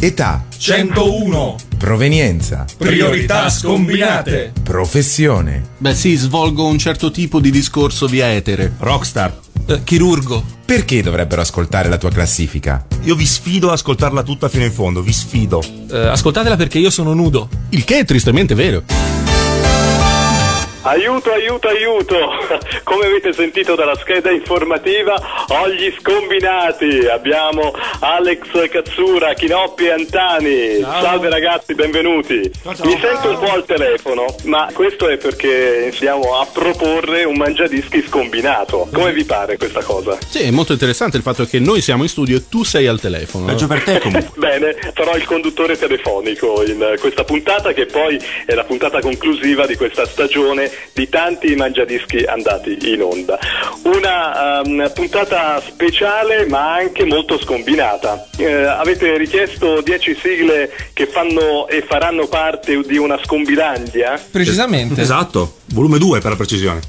età, 101, provenienza, priorità scombinate, professione, Beh sì, svolgo un certo tipo di discorso via etere. rockstar. Eh, chirurgo. perché dovrebbero ascoltare la tua classifica? Io vi sfido a ascoltarla tutta fino in fondo, vi sfido. Eh, ascoltatela perché io sono nudo. Il che è tristemente vero. Aiuto, aiuto, aiuto! Come avete sentito dalla scheda informativa, ho gli scombinati. Abbiamo Alex Katsura, Chinoppi e Antani. Salve ragazzi, benvenuti. Mi sento un po' al telefono, ma questo è perché stiamo a proporre un mangiadischi scombinato. Come vi pare questa cosa? Sì, è molto interessante il fatto che noi siamo in studio e tu sei al telefono. Peggio per te comunque. Bene, sarò il conduttore telefonico in questa puntata che poi è la puntata conclusiva di questa stagione di tanti mangiadischi andati in onda. Una ehm, puntata speciale ma anche molto scombinata. Eh, avete richiesto 10 sigle che fanno e faranno parte di una scombilandia? Precisamente. Esatto, volume 2 per la precisione.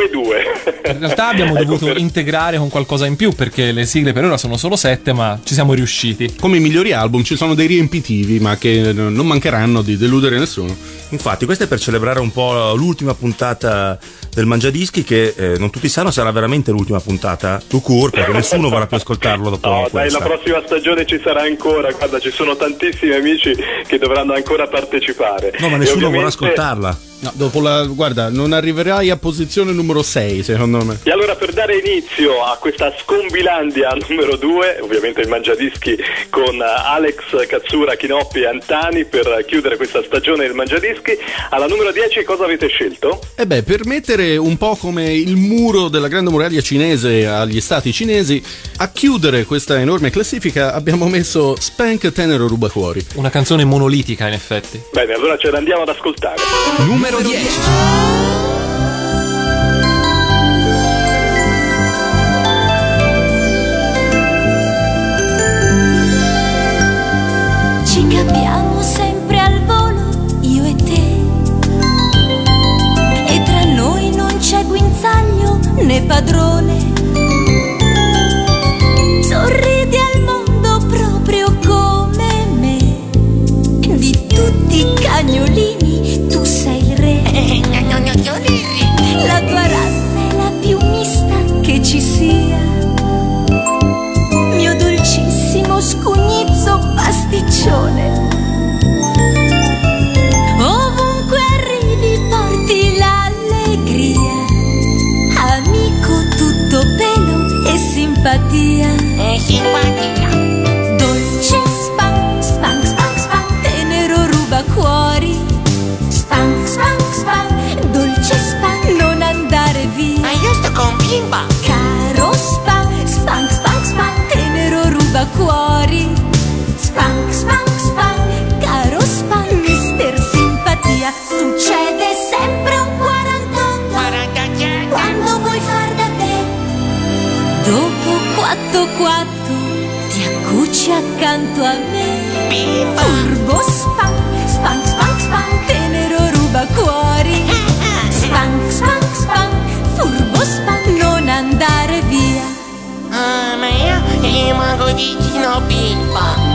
Volume 2. In realtà abbiamo Ecco, dovuto per- integrare con qualcosa in più perché le sigle per ora sono solo sette, ma ci siamo riusciti. Come i migliori album ci sono dei riempitivi, ma che non mancheranno di deludere nessuno. Infatti, questo è per celebrare un po' l'ultima puntata del Mangiadischi, che eh, non tutti sanno sarà veramente l'ultima puntata to court, perché nessuno vorrà più ascoltarlo dopo No, dai, questa. la prossima stagione ci sarà ancora. Guarda, ci sono tantissimi amici che dovranno ancora partecipare. No, ma nessuno vorrà ovviamente- ascoltarla. No, dopo la. guarda, non arriverai a posizione numero 6, secondo me. E allora per dare inizio a questa scombilandia numero 2, ovviamente il Mangiadischi con eh, Alex Katsura, Chinoppi e Antani per chiudere questa stagione del Mangiadischi, alla numero 10 cosa avete scelto? E beh, per mettere un po' come il muro della grande muraglia cinese agli stati cinesi, a chiudere questa enorme classifica abbiamo messo Spank Tenero Rubacuori. Una canzone monolitica, in effetti. Bene, allora ce l'andiamo ad ascoltare. Numero 10. Ci capiamo sempre al volo, io e te. E tra noi non c'è guinzaglio né padrone. Sorridi al mondo proprio come me. Di tutti i cagnolini no, no, no, no, no. Cuori. Spank, spank, spank, caro spank, mister simpatia. Succede sempre un 48 quando vuoi far da te. Dopo quattro quattro ti accucci accanto a me. Furbo rimango vicino a Pippa.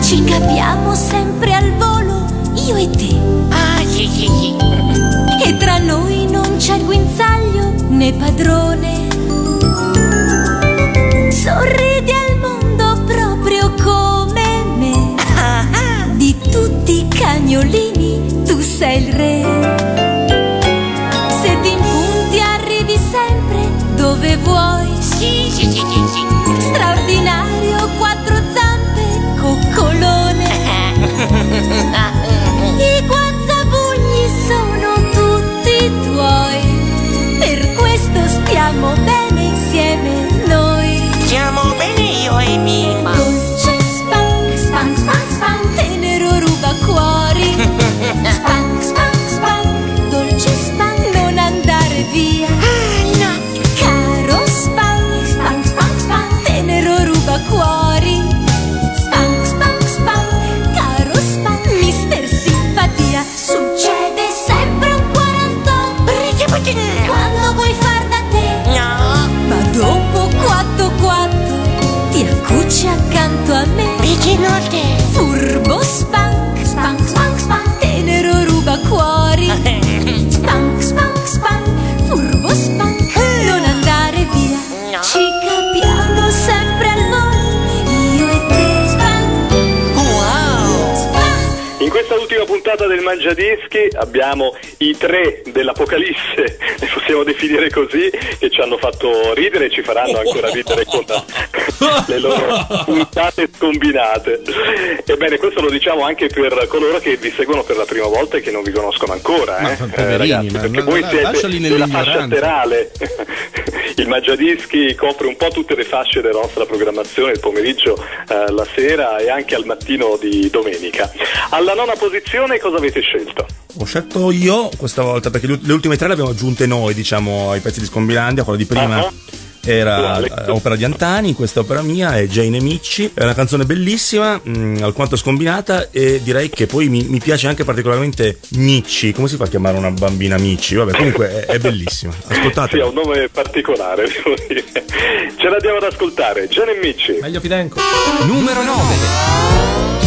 Ci capiamo sempre al volo, io e te. Ah, sì, sì, sì. E tra noi non c'è guinzaglio né padrone. Puntata del Mangiadischi abbiamo i tre dell'Apocalisse, li possiamo definire così, che ci hanno fatto ridere e ci faranno ancora ridere con le loro puntate scombinate. Ebbene, questo lo diciamo anche per coloro che vi seguono per la prima volta e che non vi conoscono ancora, Ma eh, poverini, eh, ragazzi, ma- perché ma- voi siete della fascia serale. Il Mangiadischi copre un po' tutte le fasce della nostra programmazione, il pomeriggio, eh, la sera e anche al mattino di domenica. Alla nona posizione cosa avete scelto? Ho scelto io questa volta perché le ultime tre le abbiamo aggiunte noi, diciamo, ai pezzi di Scombilandia. Quella di prima Ah. era eh, opera di Antani, questa opera mia è Jane e Micci. È una canzone bellissima, mh, alquanto scombinata e direi che poi mi, mi piace anche particolarmente Micci. Come si fa a chiamare una bambina Micci? Vabbè, comunque è, è bellissima. Sì, ha un nome particolare, devo dire. Ce l'andiamo ad ascoltare. Gian e Micci. Meglio Fidenco. Numero 9.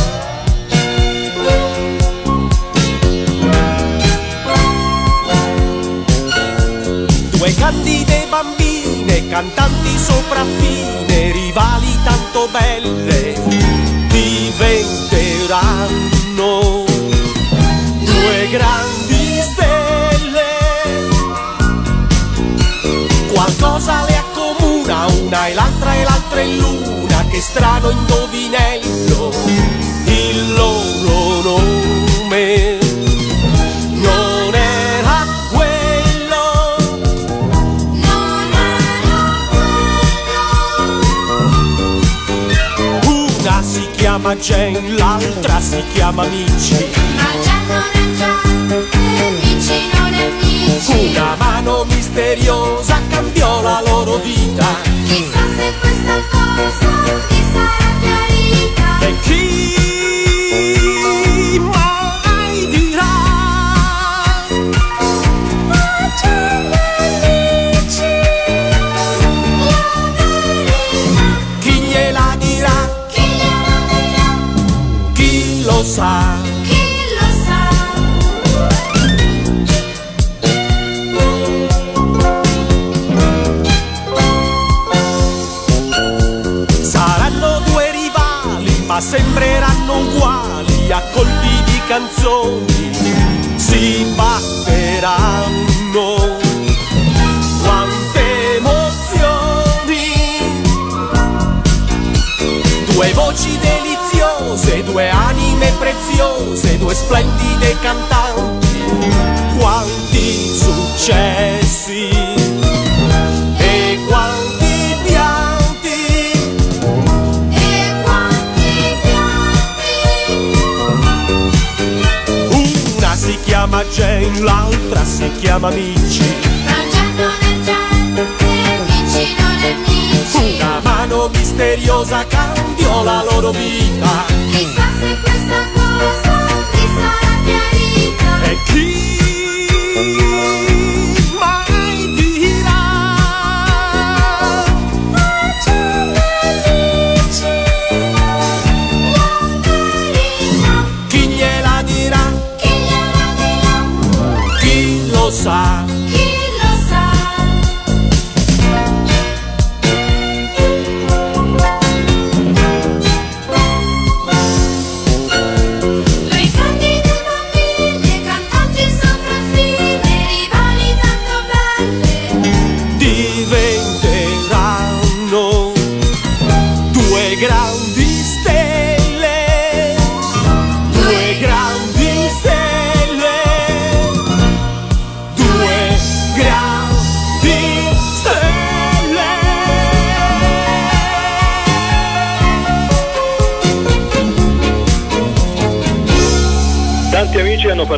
Due candide bambine, cantanti sopraffine, rivali tanto belle, diventeranno due grandi stelle. Qualcosa le accomuna, una e l'altra e l'altra è luna, che strano indovinello, il loro nome Jane, l'altra si chiama Mici. Una mano misteriosa cambiò la loro vita. Chissà se questa cosa canzoni. Si batteranno. Quante emozioni! Due voci deliziose, due anime preziose, due splendide cantanti. Quanti successi si chiama Jane, l'altra si chiama Mici. Una mano misteriosa cambiò la loro vita. Chissà se questa cosa ti sarà chiarita. E chi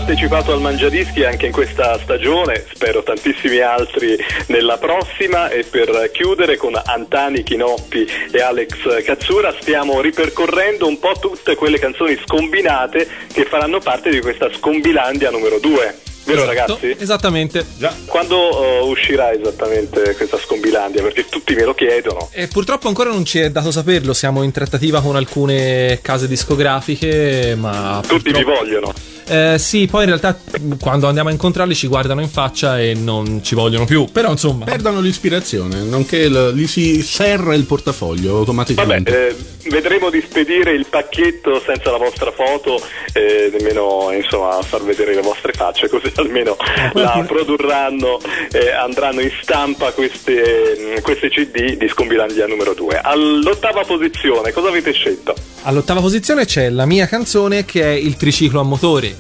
partecipato al Mangiadischi anche in questa stagione, spero tantissimi altri nella prossima e per chiudere con Antani Chinoppi e Alex Cazzura stiamo ripercorrendo un po' tutte quelle canzoni scombinate che faranno parte di questa Scombilandia numero 2. Vero Esatto, ragazzi? Esattamente. Quando eh, uscirà esattamente questa Scombilandia? Perché tutti me lo chiedono. E purtroppo ancora non ci è dato saperlo, siamo in trattativa con alcune case discografiche, ma Tutti vi purtroppo- vogliono. Eh, sì, poi in realtà mh, quando andiamo a incontrarli ci guardano in faccia e non ci vogliono più. Però insomma. Perdono l'ispirazione, nonché l- gli si serra il portafoglio Vabbè, automaticamente. eh, vedremo di spedire il pacchetto senza la vostra foto e nemmeno insomma far vedere le vostre facce, così almeno la produrranno e andranno in stampa queste, queste CD di Scombilandia numero 2. All'ottava posizione, cosa avete scelto? All'ottava posizione c'è la mia canzone che è Il triciclo a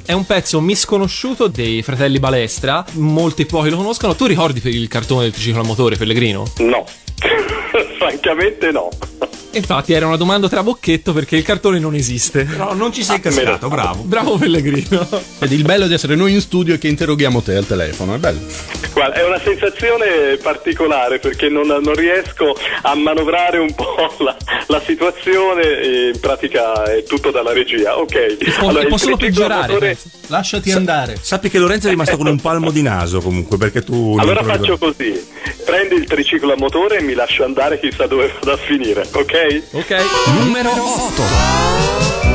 È un pezzo misconosciuto dei fratelli Balestra, molti poi lo conoscono. Tu ricordi il cartone del triciclo a motore, Pellegrino? No, francamente no. Infatti era una domanda tra bocchetto perché il cartone non esiste. No, non ci sei cascato, bravo. Bravo Pellegrino. Ed il bello di essere noi in studio è che interroghiamo te al telefono, è bello. Guarda, è una sensazione particolare perché non, non riesco a manovrare un po' la, la situazione e in pratica è tutto dalla regia. Ok, può- il può solo peggiorare, motore- penso. Lasciati andare. Sappi che Lorenzo è rimasto con un palmo di naso comunque perché tu... Allora faccio così, prendi il triciclo a motore e mi lascio andare chissà dove vado a finire, ok? Ok. Numero 8.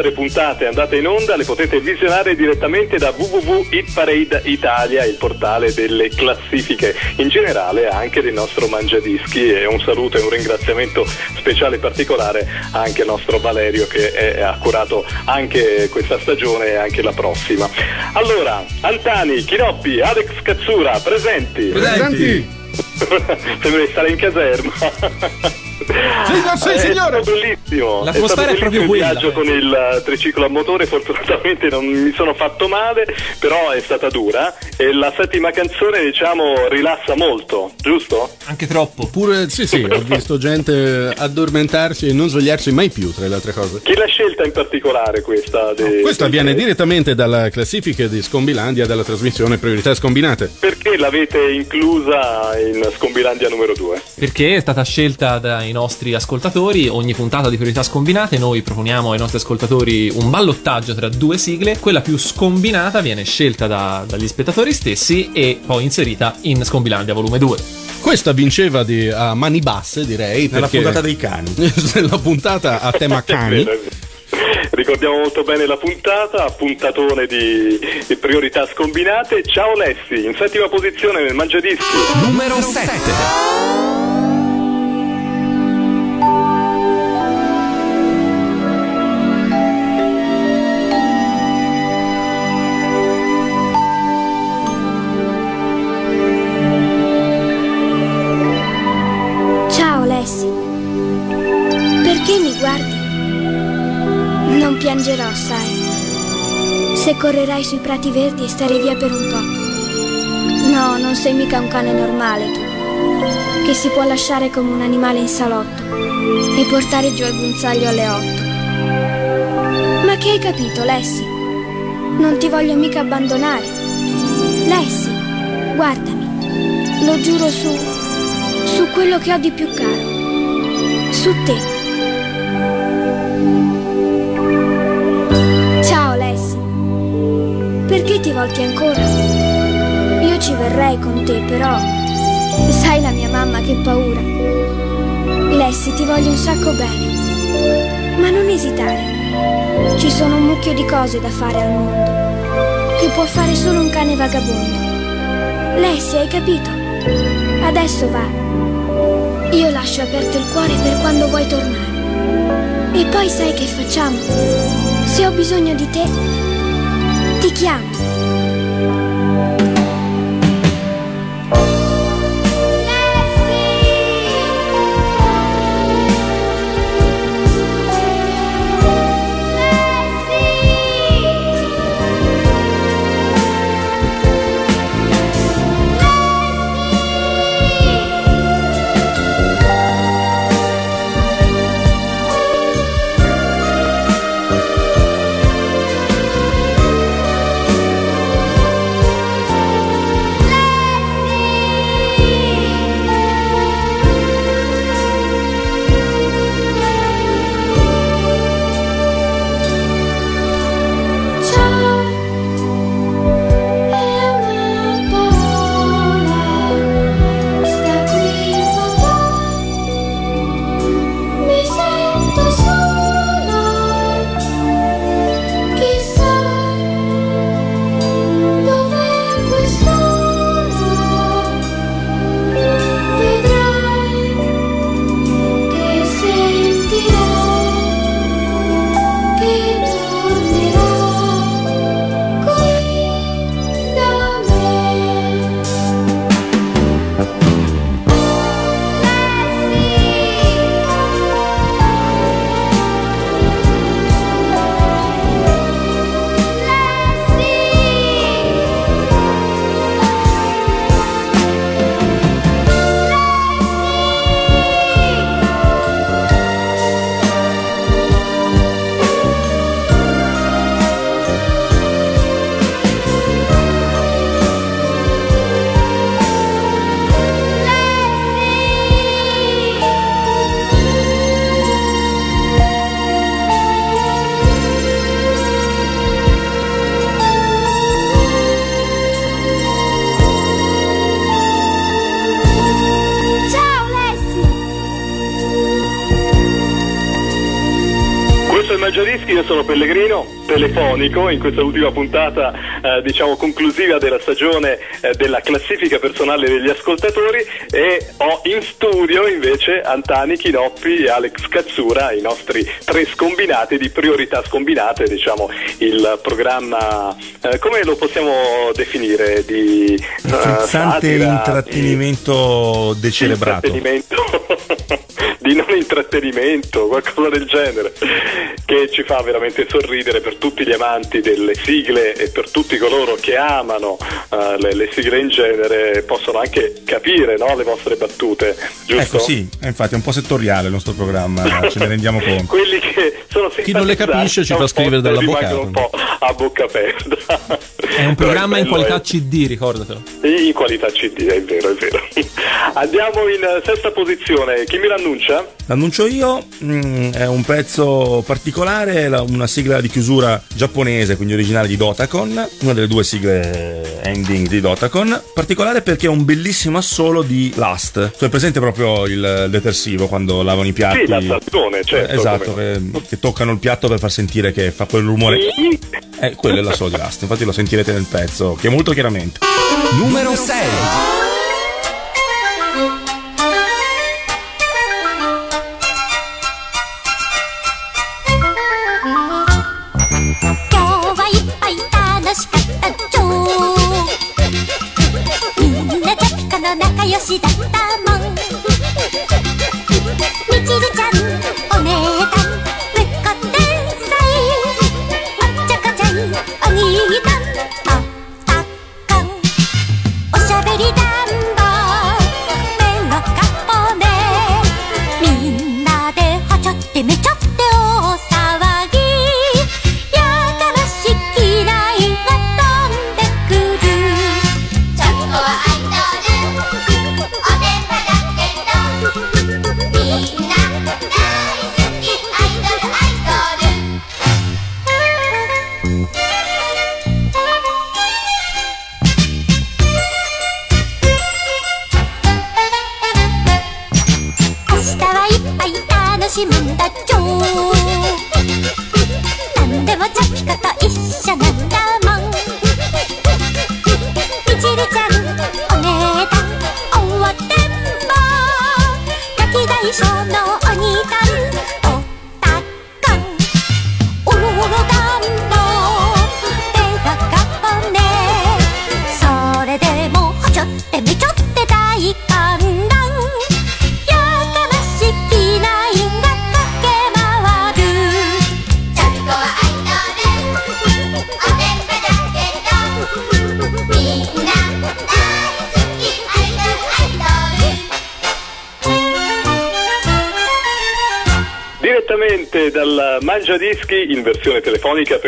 Altre puntate andate in onda le potete visionare direttamente da www.hitparade Italia, il portale delle classifiche in generale anche del nostro Mangiadischi e un saluto e un ringraziamento speciale e particolare anche al nostro Valerio che ha curato anche questa stagione e anche la prossima. Allora, Altani, Chinoppi, Alex Cazzura, presenti. Presenti. Sembra di stare in caserma. Signor, sì, Eh, signore. È bellissimo. L'atmosfera è, è stato proprio bellissimo il quella. viaggio con il eh, triciclo a motore, fortunatamente non mi sono fatto male, però è stata dura. E la settima canzone, diciamo, rilassa molto, giusto? Anche troppo. Pure, sì, sì, ho visto gente addormentarsi e non svegliarsi mai più, tra le altre cose. Chi l'ha scelta in particolare questa? de- Questo del- avviene direttamente dalla classifica di Scombilandia della trasmissione Priorità Scombinate. Perché l'avete inclusa in Scombilandia numero 2? Perché è stata scelta dai nostri ascoltatori ogni puntata di priorità scombinate. Noi proponiamo ai nostri ascoltatori un ballottaggio tra due sigle. Quella più scombinata viene scelta da- dagli spettatori stessi e poi inserita in Scombilandia volume 2. Questa vinceva di- a mani basse, direi. Nella perché- puntata dei cani. Nella puntata a tema cani. Ricordiamo molto bene la puntata, puntatone di, di priorità scombinate. Ciao Lessi, in settima posizione nel Mangiadischi. Numero 7. Piangerò, sai. Se correrai sui prati verdi e starei via per un po'. No, non sei mica un cane normale tu. Che si può lasciare come un animale in salotto e portare giù al guinzaglio alle otto. Ma che hai capito, Lessi? Non ti voglio mica abbandonare. Lessi, guardami. Lo giuro su su quello che ho di più caro. Su te. Perché ti volti ancora? Io ci verrei con te, però sai la mia mamma che paura. Lessi, ti voglio un sacco bene. Ma non esitare. Ci sono un mucchio di cose da fare al mondo. Che può fare solo un cane vagabondo. Lessi, hai capito? Adesso va. Io lascio aperto il cuore per quando vuoi tornare. E poi sai che facciamo? Se ho bisogno di te, ti chiamo. Animati, io Pellegrino, telefonico, in questa ultima puntata eh, diciamo conclusiva della stagione eh, della classifica personale degli ascoltatori e ho in studio invece Antani Chinoppi e Alex Cazzura, i nostri tre scombinati di priorità scombinate, diciamo il programma, eh, come lo possiamo definire? Di Frizzante satira, intrattenimento di decelebrato. intrattenimento. di non intrattenimento, qualcosa del genere, che ci fa veramente sorridere per tutti gli amanti delle sigle e per tutti coloro che amano eh, le, le sigle in genere, possono anche capire no, le vostre battute, giusto? Ecco sì, eh, infatti è un po' settoriale il nostro programma, ce ne rendiamo conto. Quelli che sono Chi non le capisce ci fa scrivere rimangono un po' a bocca aperta. È un programma in qualità è- CD, ricordatelo. in qualità CD, è vero, è vero. Andiamo in sesta posizione. Chi mi l'annuncia? L'annuncio io, mm, è un pezzo particolare, la- una sigla di chiusura giapponese, quindi originale di Dotacon, una delle due sigle ending di Dotacon, particolare perché è un bellissimo assolo di Last, cioè presente proprio il detersivo quando lavano i piatti. Sì, la stazione, certo. Eh, esatto, che, che toccano il piatto per far sentire che fa quel rumore. Eh, quello è l'assolo di Last, infatti lo sentirete nel pezzo, che è molto chiaramente. Numero 6. 仲良しだった。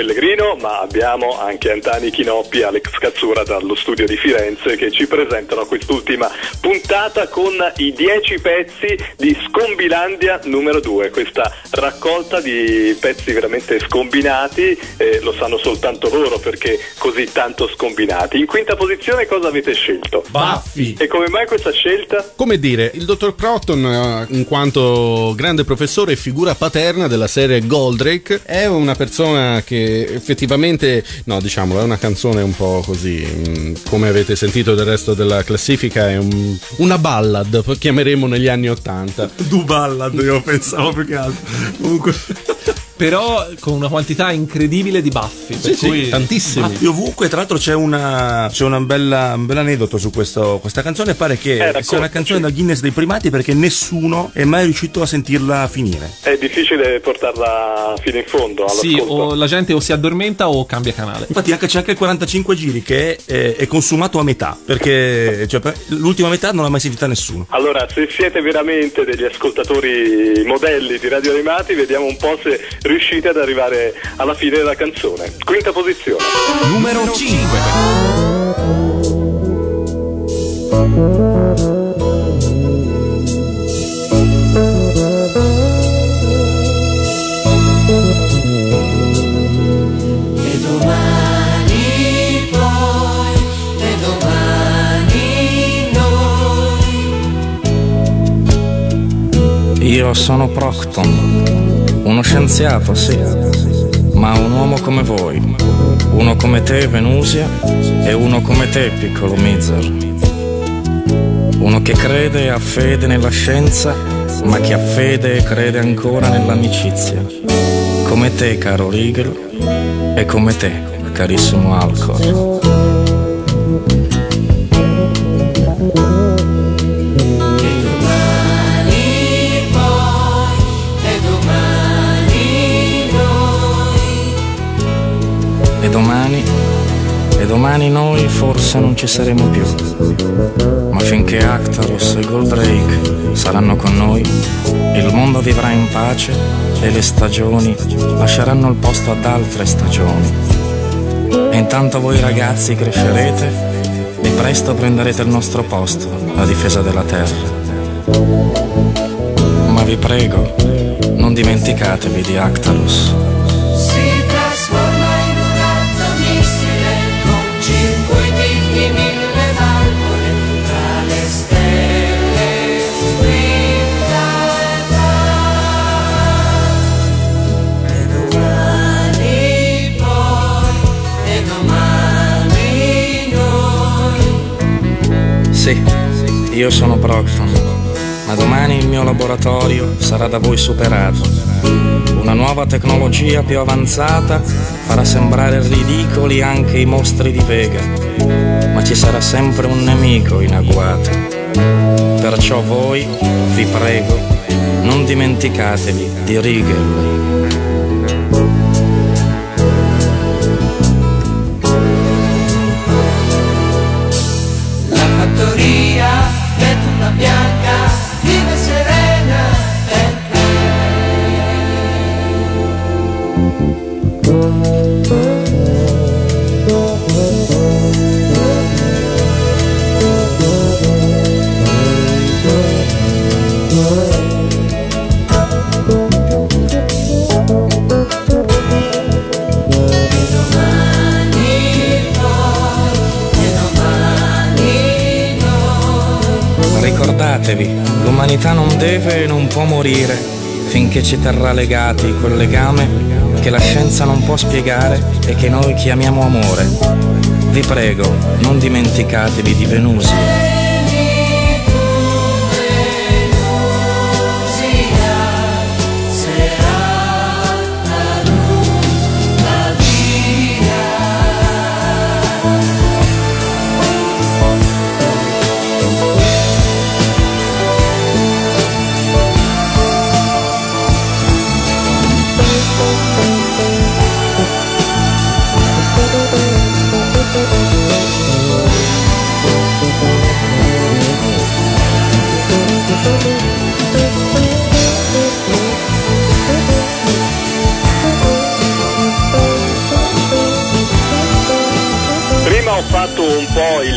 Pellegrino, ma abbiamo anche Antani Chinoppi e Alex Cazzura dallo studio di Firenze che ci presentano quest'ultima puntata con i 10 pezzi di Scombilandia numero 2, questa raccolta di pezzi veramente scombinati, e lo sanno soltanto loro perché così tanto scombinati. In quinta posizione cosa avete scelto? Baffi. E come mai questa scelta? Come dire, il dottor Crotton, eh, in quanto grande professore e figura paterna della serie Goldrake, è una persona che effettivamente, no, diciamolo, è una canzone un po' così, mm, come avete sentito del resto della classifica, è un- una ballad, chiameremo negli anni Ottanta. Du ballad, io pensavo più che altro. Comunque. Però con una quantità incredibile di baffi. per cui Baffi ovunque, tra l'altro c'è, una, c'è una bella, un bel aneddoto su questo- questa canzone, pare che sia raccontaci. una canzone da Guinness dei primati perché nessuno è mai riuscito a sentirla finire. È difficile portarla fino in fondo Sì, o la gente o si addormenta o cambia canale. Infatti anche, c'è anche il 45 giri che è, è consumato a metà, perché cioè, per- l'ultima metà non l'ha mai sentita nessuno. Allora, se siete veramente degli ascoltatori modelli di radio animati, vediamo un po' se riuscite ad arrivare alla fine della canzone. Quinta posizione. Numero 5. E domani poi, e domani noi. Io sono Procton, uno scienziato, sì. ma un uomo come voi, uno come te, Venusia, e uno come te, piccolo Mizar. Uno che crede e ha fede nella scienza, ma che ha fede e crede ancora nell'amicizia. Come te, caro Rigel, e come te, carissimo Alcor. Domani, e domani noi forse non ci saremo più. Ma finché Actarus e Goldrake saranno con noi, il mondo vivrà in pace e le stagioni lasceranno il posto ad altre stagioni. E intanto voi ragazzi crescerete e presto prenderete il nostro posto a difesa della terra. Ma vi prego, non dimenticatevi di Actarus. Sì, io sono Procton, ma domani il mio laboratorio sarà da voi superato. Una nuova tecnologia più avanzata farà sembrare ridicoli anche i mostri di Vega, ma ci sarà sempre un nemico in agguato. Perciò voi, vi prego, non dimenticatevi di Rigel. Ricordatevi, l'umanità non deve e non può morire finché ci terrà legati quel legame che la scienza non può spiegare e che noi chiamiamo amore. Vi prego, non dimenticatevi di Venusia.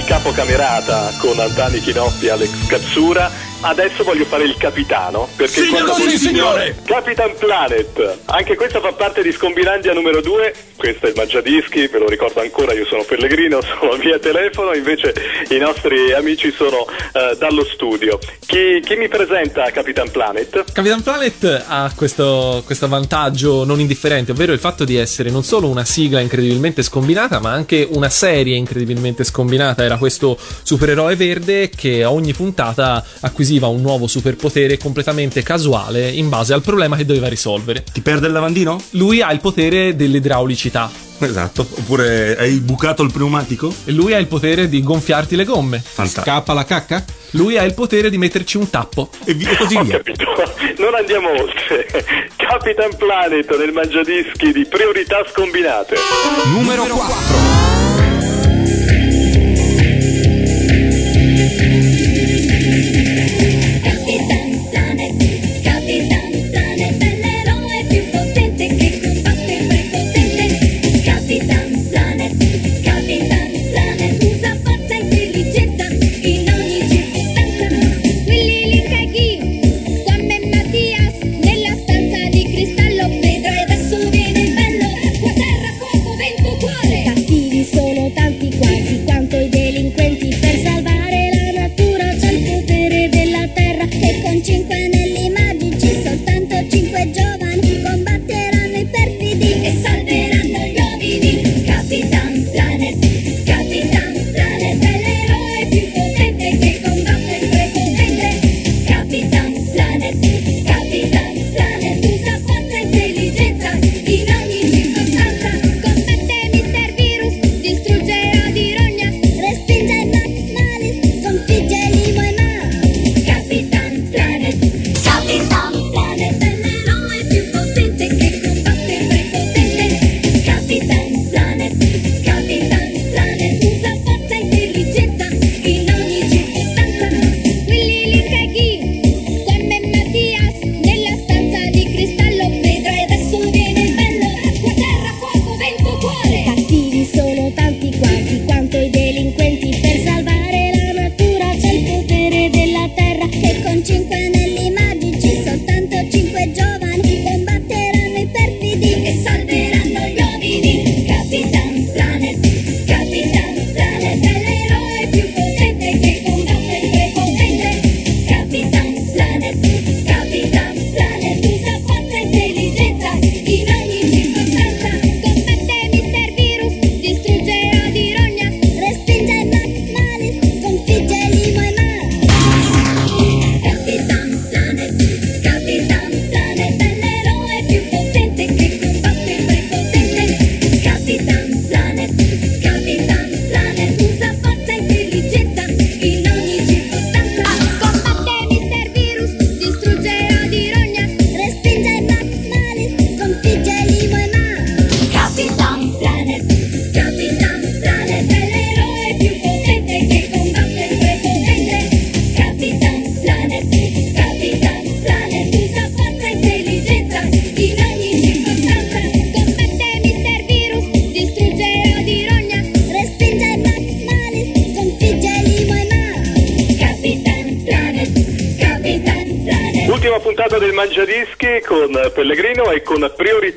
Capocamerata con Antani Chinoppi e Alex Cazzura, adesso voglio fare il capitano. Perché Signor sì, signore! Capitan Planet, anche questa fa parte di Scombinandia numero 2, questo è il Mangiadischi, ve lo ricordo ancora, io sono Pellegrino, sono via telefono, invece i nostri amici sono eh, dallo studio. Chi, chi mi presenta Capitan Planet? Capitan Planet ha questo, questo vantaggio non indifferente, ovvero il fatto di essere non solo una sigla incredibilmente scombinata, ma anche una serie incredibilmente scombinata. Era questo supereroe verde che a ogni puntata acquisiva un nuovo superpotere completamente casuale in base al problema che doveva risolvere. Ti perde il lavandino? Lui ha il potere dell'idraulicità. Esatto. Oppure hai bucato il pneumatico? E lui ha il potere di gonfiarti le gomme. Fantastico. Scappa la cacca? Lui ha il potere di metterci un tappo. E via così Ho via. capito, non andiamo oltre. Capitan Planet nel Mangiadischi di priorità scombinate. Numero 4.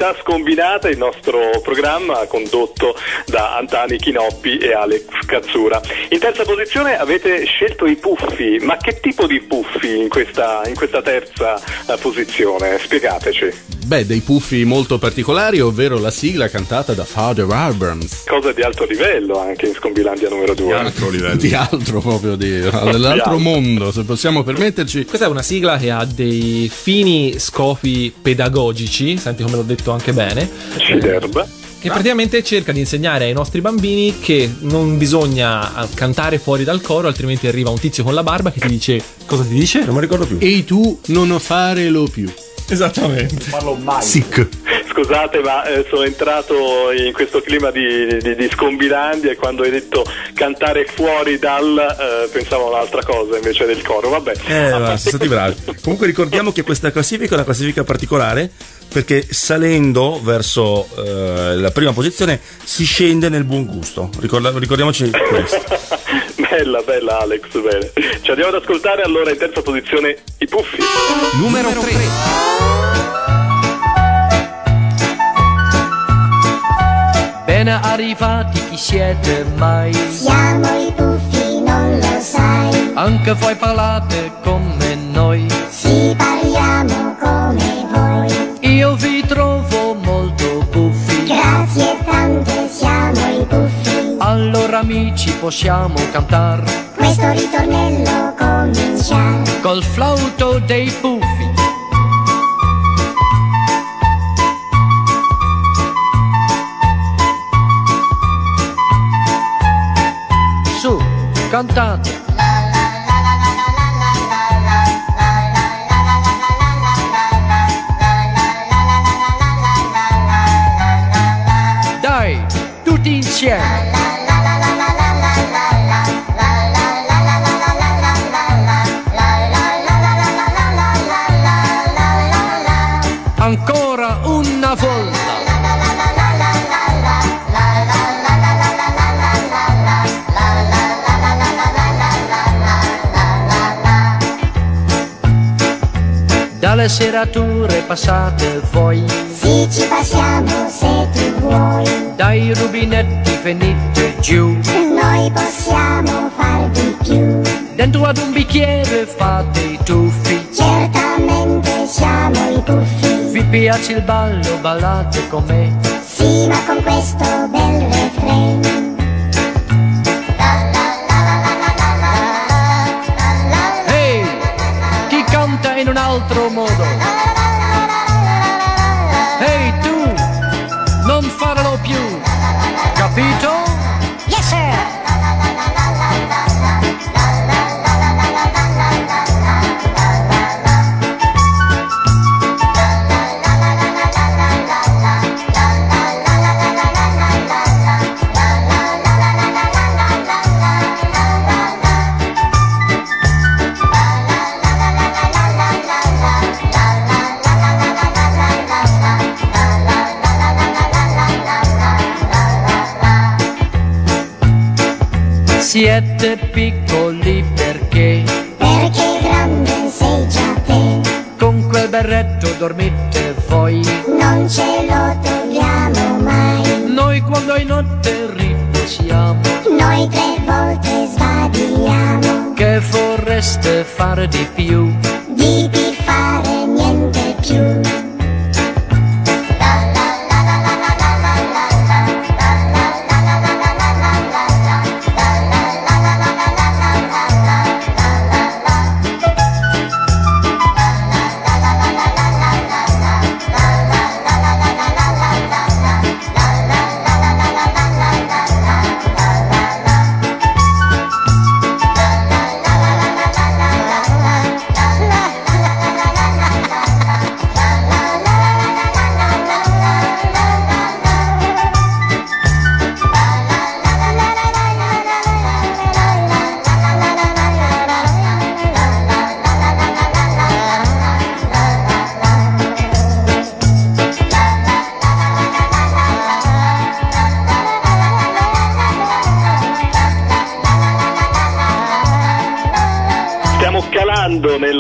Priorità Scombinata, il nostro programma condotto da Antani Chinoppi e Alex Cazzura. In terza posizione avete scelto i puffi, ma che tipo di puffi in questa, in questa terza eh, posizione? Spiegateci. Beh, dei puffi molto particolari, ovvero la sigla cantata da Father Abrams. Cose di alto livello anche in Scombilandia numero 2. Di altro proprio, di, dell'altro altro. mondo, se possiamo permetterci. Questa è una sigla che ha dei fini scopi pedagogici, senti come l'ho detto anche bene. Ciderba. Che praticamente cerca di insegnare ai nostri bambini che non bisogna eh, cantare fuori dal coro, altrimenti arriva un tizio con la barba che ti dice. Cosa ti dice? Non mi ricordo più. E tu non farelo più. Esattamente. Parlo mai. Sick. Scusate, ma eh, sono entrato in questo clima di, di, di Scombilandia e quando hai detto cantare fuori dal eh, pensavo a un'altra cosa invece del coro. Vabbè. Eh, ma siete stati bravi. Comunque ricordiamo che questa classifica è una classifica particolare perché salendo verso eh, la prima posizione si scende nel buon gusto. Ricorda- ricordiamoci questo. bella, bella Alex, bene. Ci andiamo ad ascoltare allora in terza posizione i puffi. Numero 3. Bene arrivati, chi siete mai? Siamo i puffi, non lo sai. Anche voi parlate come noi. Sì, parliamo come voi. Io vi trovo Amici possiamo cantare Questo ritornello comincia. col flauto dei puffi. Dalle serature passate voi, Sì, ci passiamo se tu vuoi. dai rubinetti venite giù, Noi possiamo far di più. dentro ad un bicchiere fate i tuffi, Certamente siamo i puffi. vi piace il ballo, ballate con me, Sì, ma con questo Siete piccoli perché Perché grande sei già te. con quel berretto dormite voi. Non ce lo togliamo mai. Noi quando è notte riposiamo, Noi tre volte sbadigliamo. che vorreste fare di più?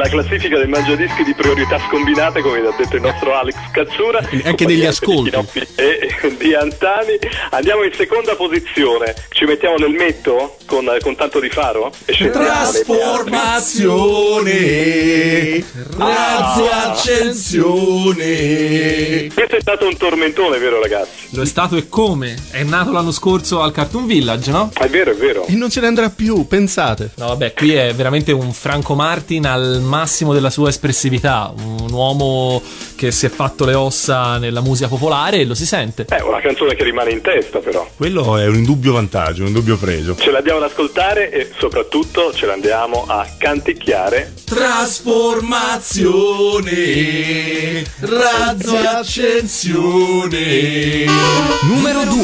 Classifica del mangiadischi di priorità scombinate, come ha detto il nostro Alex Cazzura. Anche degli ascolti. di E di Antani. Andiamo in seconda posizione. Ci mettiamo nel metto con, con tanto di faro? E. Trasformazione, razzo accensione. Questo è stato un tormentone, vero ragazzi? Lo è stato e come? È nato l'anno scorso al Cartoon Village, no? È vero, è vero. E non se ne andrà più, pensate. No, vabbè, qui è veramente un Franco Martin al massimo della sua espressività. Un uomo che si è fatto le ossa nella musica popolare e lo si sente. È una canzone che rimane in testa, però. Quello è un indubbio vantaggio, un indubbio pregio. Ce l'andiamo ad ascoltare e soprattutto ce l'andiamo a canticchiare. Trasformazione, razzo accensione. Numero 2.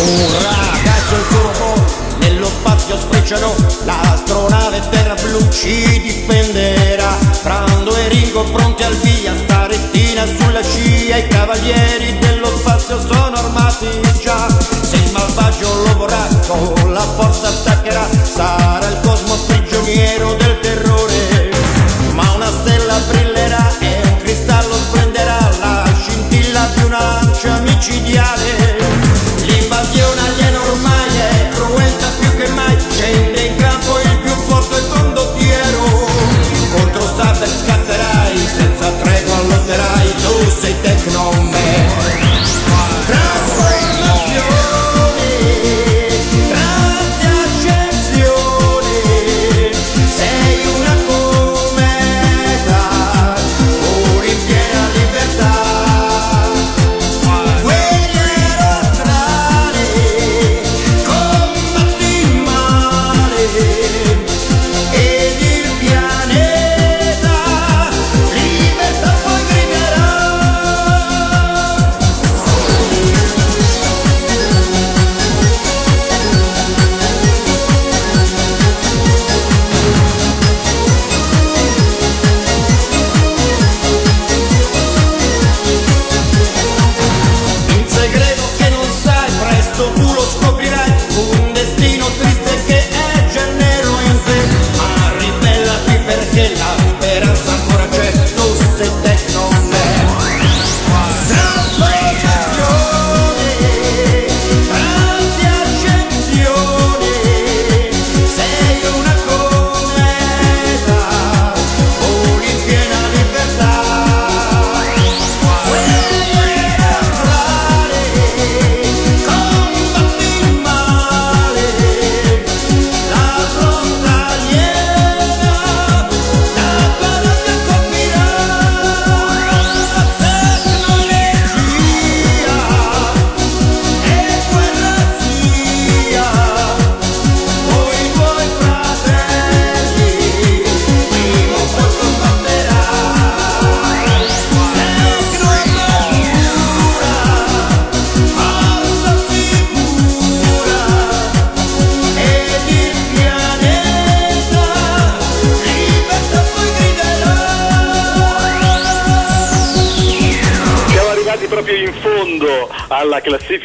Un ragazzo e il suo robot nello spazio sfrecciano L'astronave terra blu ci difenderà Brando e Ringo pronti al via Starettina sulla scia I cavalieri dello spazio sono armati già. Se il malvagio lo vorrà con la forza attaccherà Sarà il cosmo prigioniero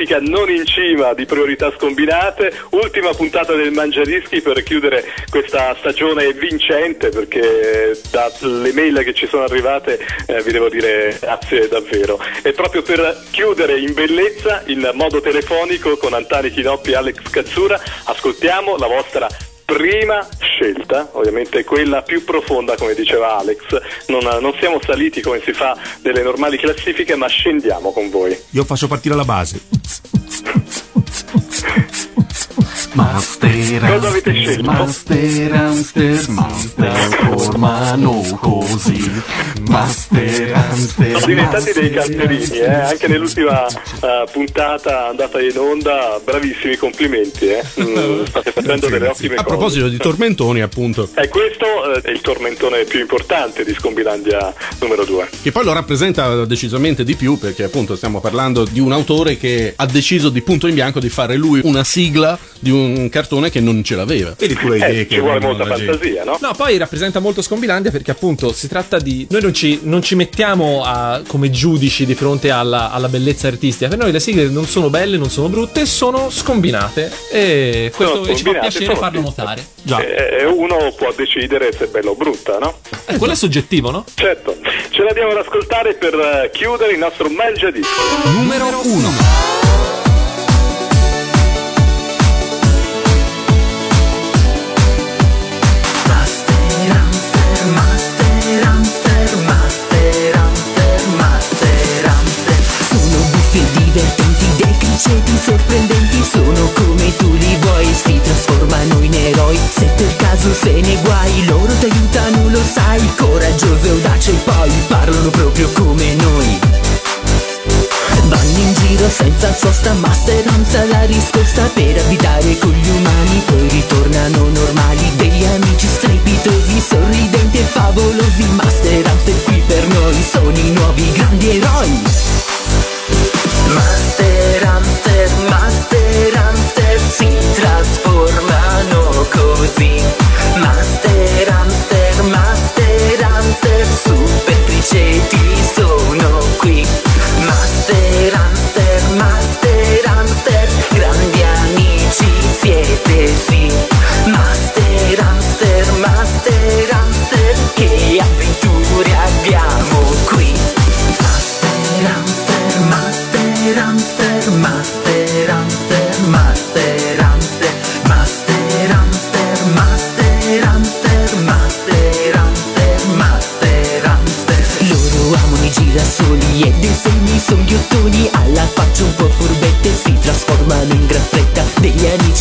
classifica non in cima di priorità scombinate. Ultima puntata del Mangiadischi per chiudere questa stagione vincente perché dalle mail che ci sono arrivate eh, vi devo dire grazie davvero. E proprio per chiudere in bellezza in modo telefonico con Antani Chinoppi e Alex Cazzura ascoltiamo la vostra prima scelta, ovviamente quella più profonda come diceva Alex, non, non siamo saliti come si fa delle normali classifiche ma scendiamo con voi. Io faccio partire la base. Master, Cosa avete scelto? Master, Master, Master, formano così. Master, Master, Sono diventati dei canterini, eh? anche nell'ultima eh, puntata andata in onda, bravissimi complimenti, eh? Mm, state facendo delle ottime A cose. proposito di tormentoni, appunto, E questo eh, è il tormentone più importante di Scombilandia numero 2. che poi lo rappresenta decisamente di più perché appunto stiamo parlando di un autore che ha deciso di punto in bianco di fare lui una sigla di un un cartone che non ce l'aveva. Vedi tu le Eh, idee che ci vuole molta fantasia, no? No, poi rappresenta molto Scombilandia perché appunto si tratta di... Noi non ci, non ci mettiamo a- come giudici di fronte alla, alla bellezza artistica, per noi le sigle non sono belle, non sono brutte, sono scombinate e questo Sono e ci fa piacere farlo sì. notare. Eh, uno può decidere se è bella o brutta, no? Eh, quello è soggettivo, no? Certo, ce l'andiamo ad ascoltare per eh, chiudere il nostro mangiadischi. Numero 1.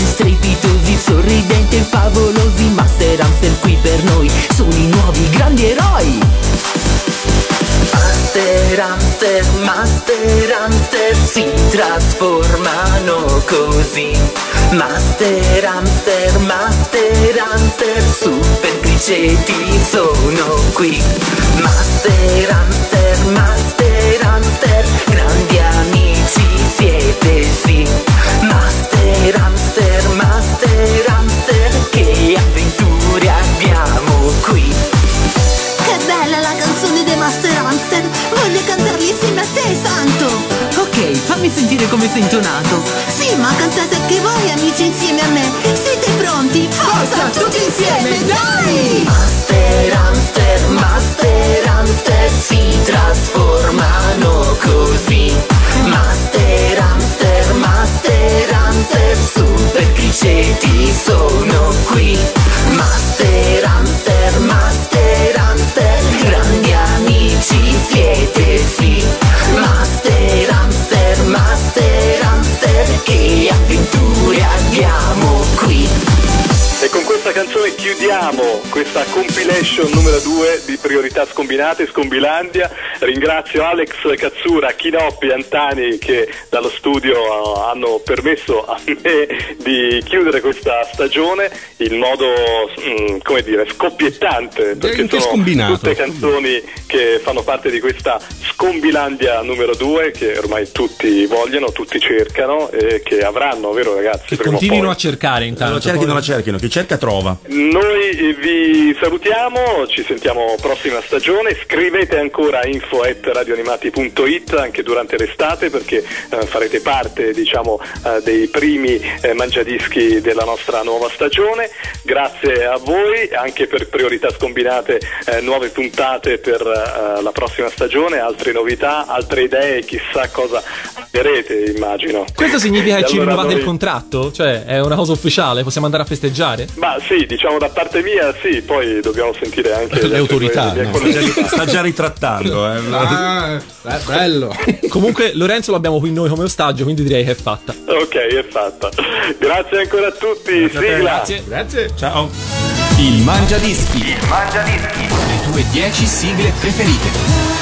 Amici strepitosi, sorridenti e favolosi Master Hamster qui per noi. Sono i nuovi grandi eroi. Master Hamster, Master Hamster si trasformano così. Master Hamster, Master Hamster, super criceti sono qui. Master Hamster, Master Hamster, grandi amici siete sì Master Hamster, che avventure abbiamo qui Che bella la canzone dei Master Hamster! Voglio cantarli insieme a te, Santo! Ok, fammi sentire come sei intonato Sì, ma cantate anche voi, amici, insieme a me! Siete pronti? Forza, tutti insieme, dai! Master Hamster, Master Hamster si trasformano canzone chiudiamo questa compilation numero 2 di Priorità Scombinate, Scombilandia. Ringrazio Alex Cazzura, Chinoppi, Antani che dallo studio eh, hanno permesso a me di chiudere questa stagione in modo, mm, come dire, scoppiettante. Perché sono scombinato. tutte canzoni che fanno parte di questa Scombilandia numero 2 che ormai tutti vogliono, tutti cercano e che avranno, vero ragazzi? Che continuino a cercare intanto. cerchino, poi- cerchino, chi cerca trova. Noi vi salutiamo, ci sentiamo prossima stagione, scrivete ancora a info at radioanimati.it anche durante l'estate perché eh, farete parte diciamo eh, dei primi eh, mangiadischi della nostra nuova stagione. Grazie a voi anche per priorità scombinate, eh, nuove puntate per eh, la prossima stagione, altre novità, altre idee, chissà cosa vedrete immagino. Questo significa che ci allora rinnovate il noi- contratto? Cioè, è una cosa ufficiale? Possiamo andare a festeggiare? Ma sì, diciamo da parte mia sì, poi dobbiamo sentire anche Le autorità, no? Sta già ritrattando, eh. Ah, eh, bello. Comunque, Lorenzo l'abbiamo qui noi come ostaggio, quindi direi che è fatta. Ok, è fatta. Grazie ancora a tutti. Grazie. Grazie. Grazie. Ciao. Il Mangiadischi. Il Mangiadischi. Le tue 10 sigle preferite.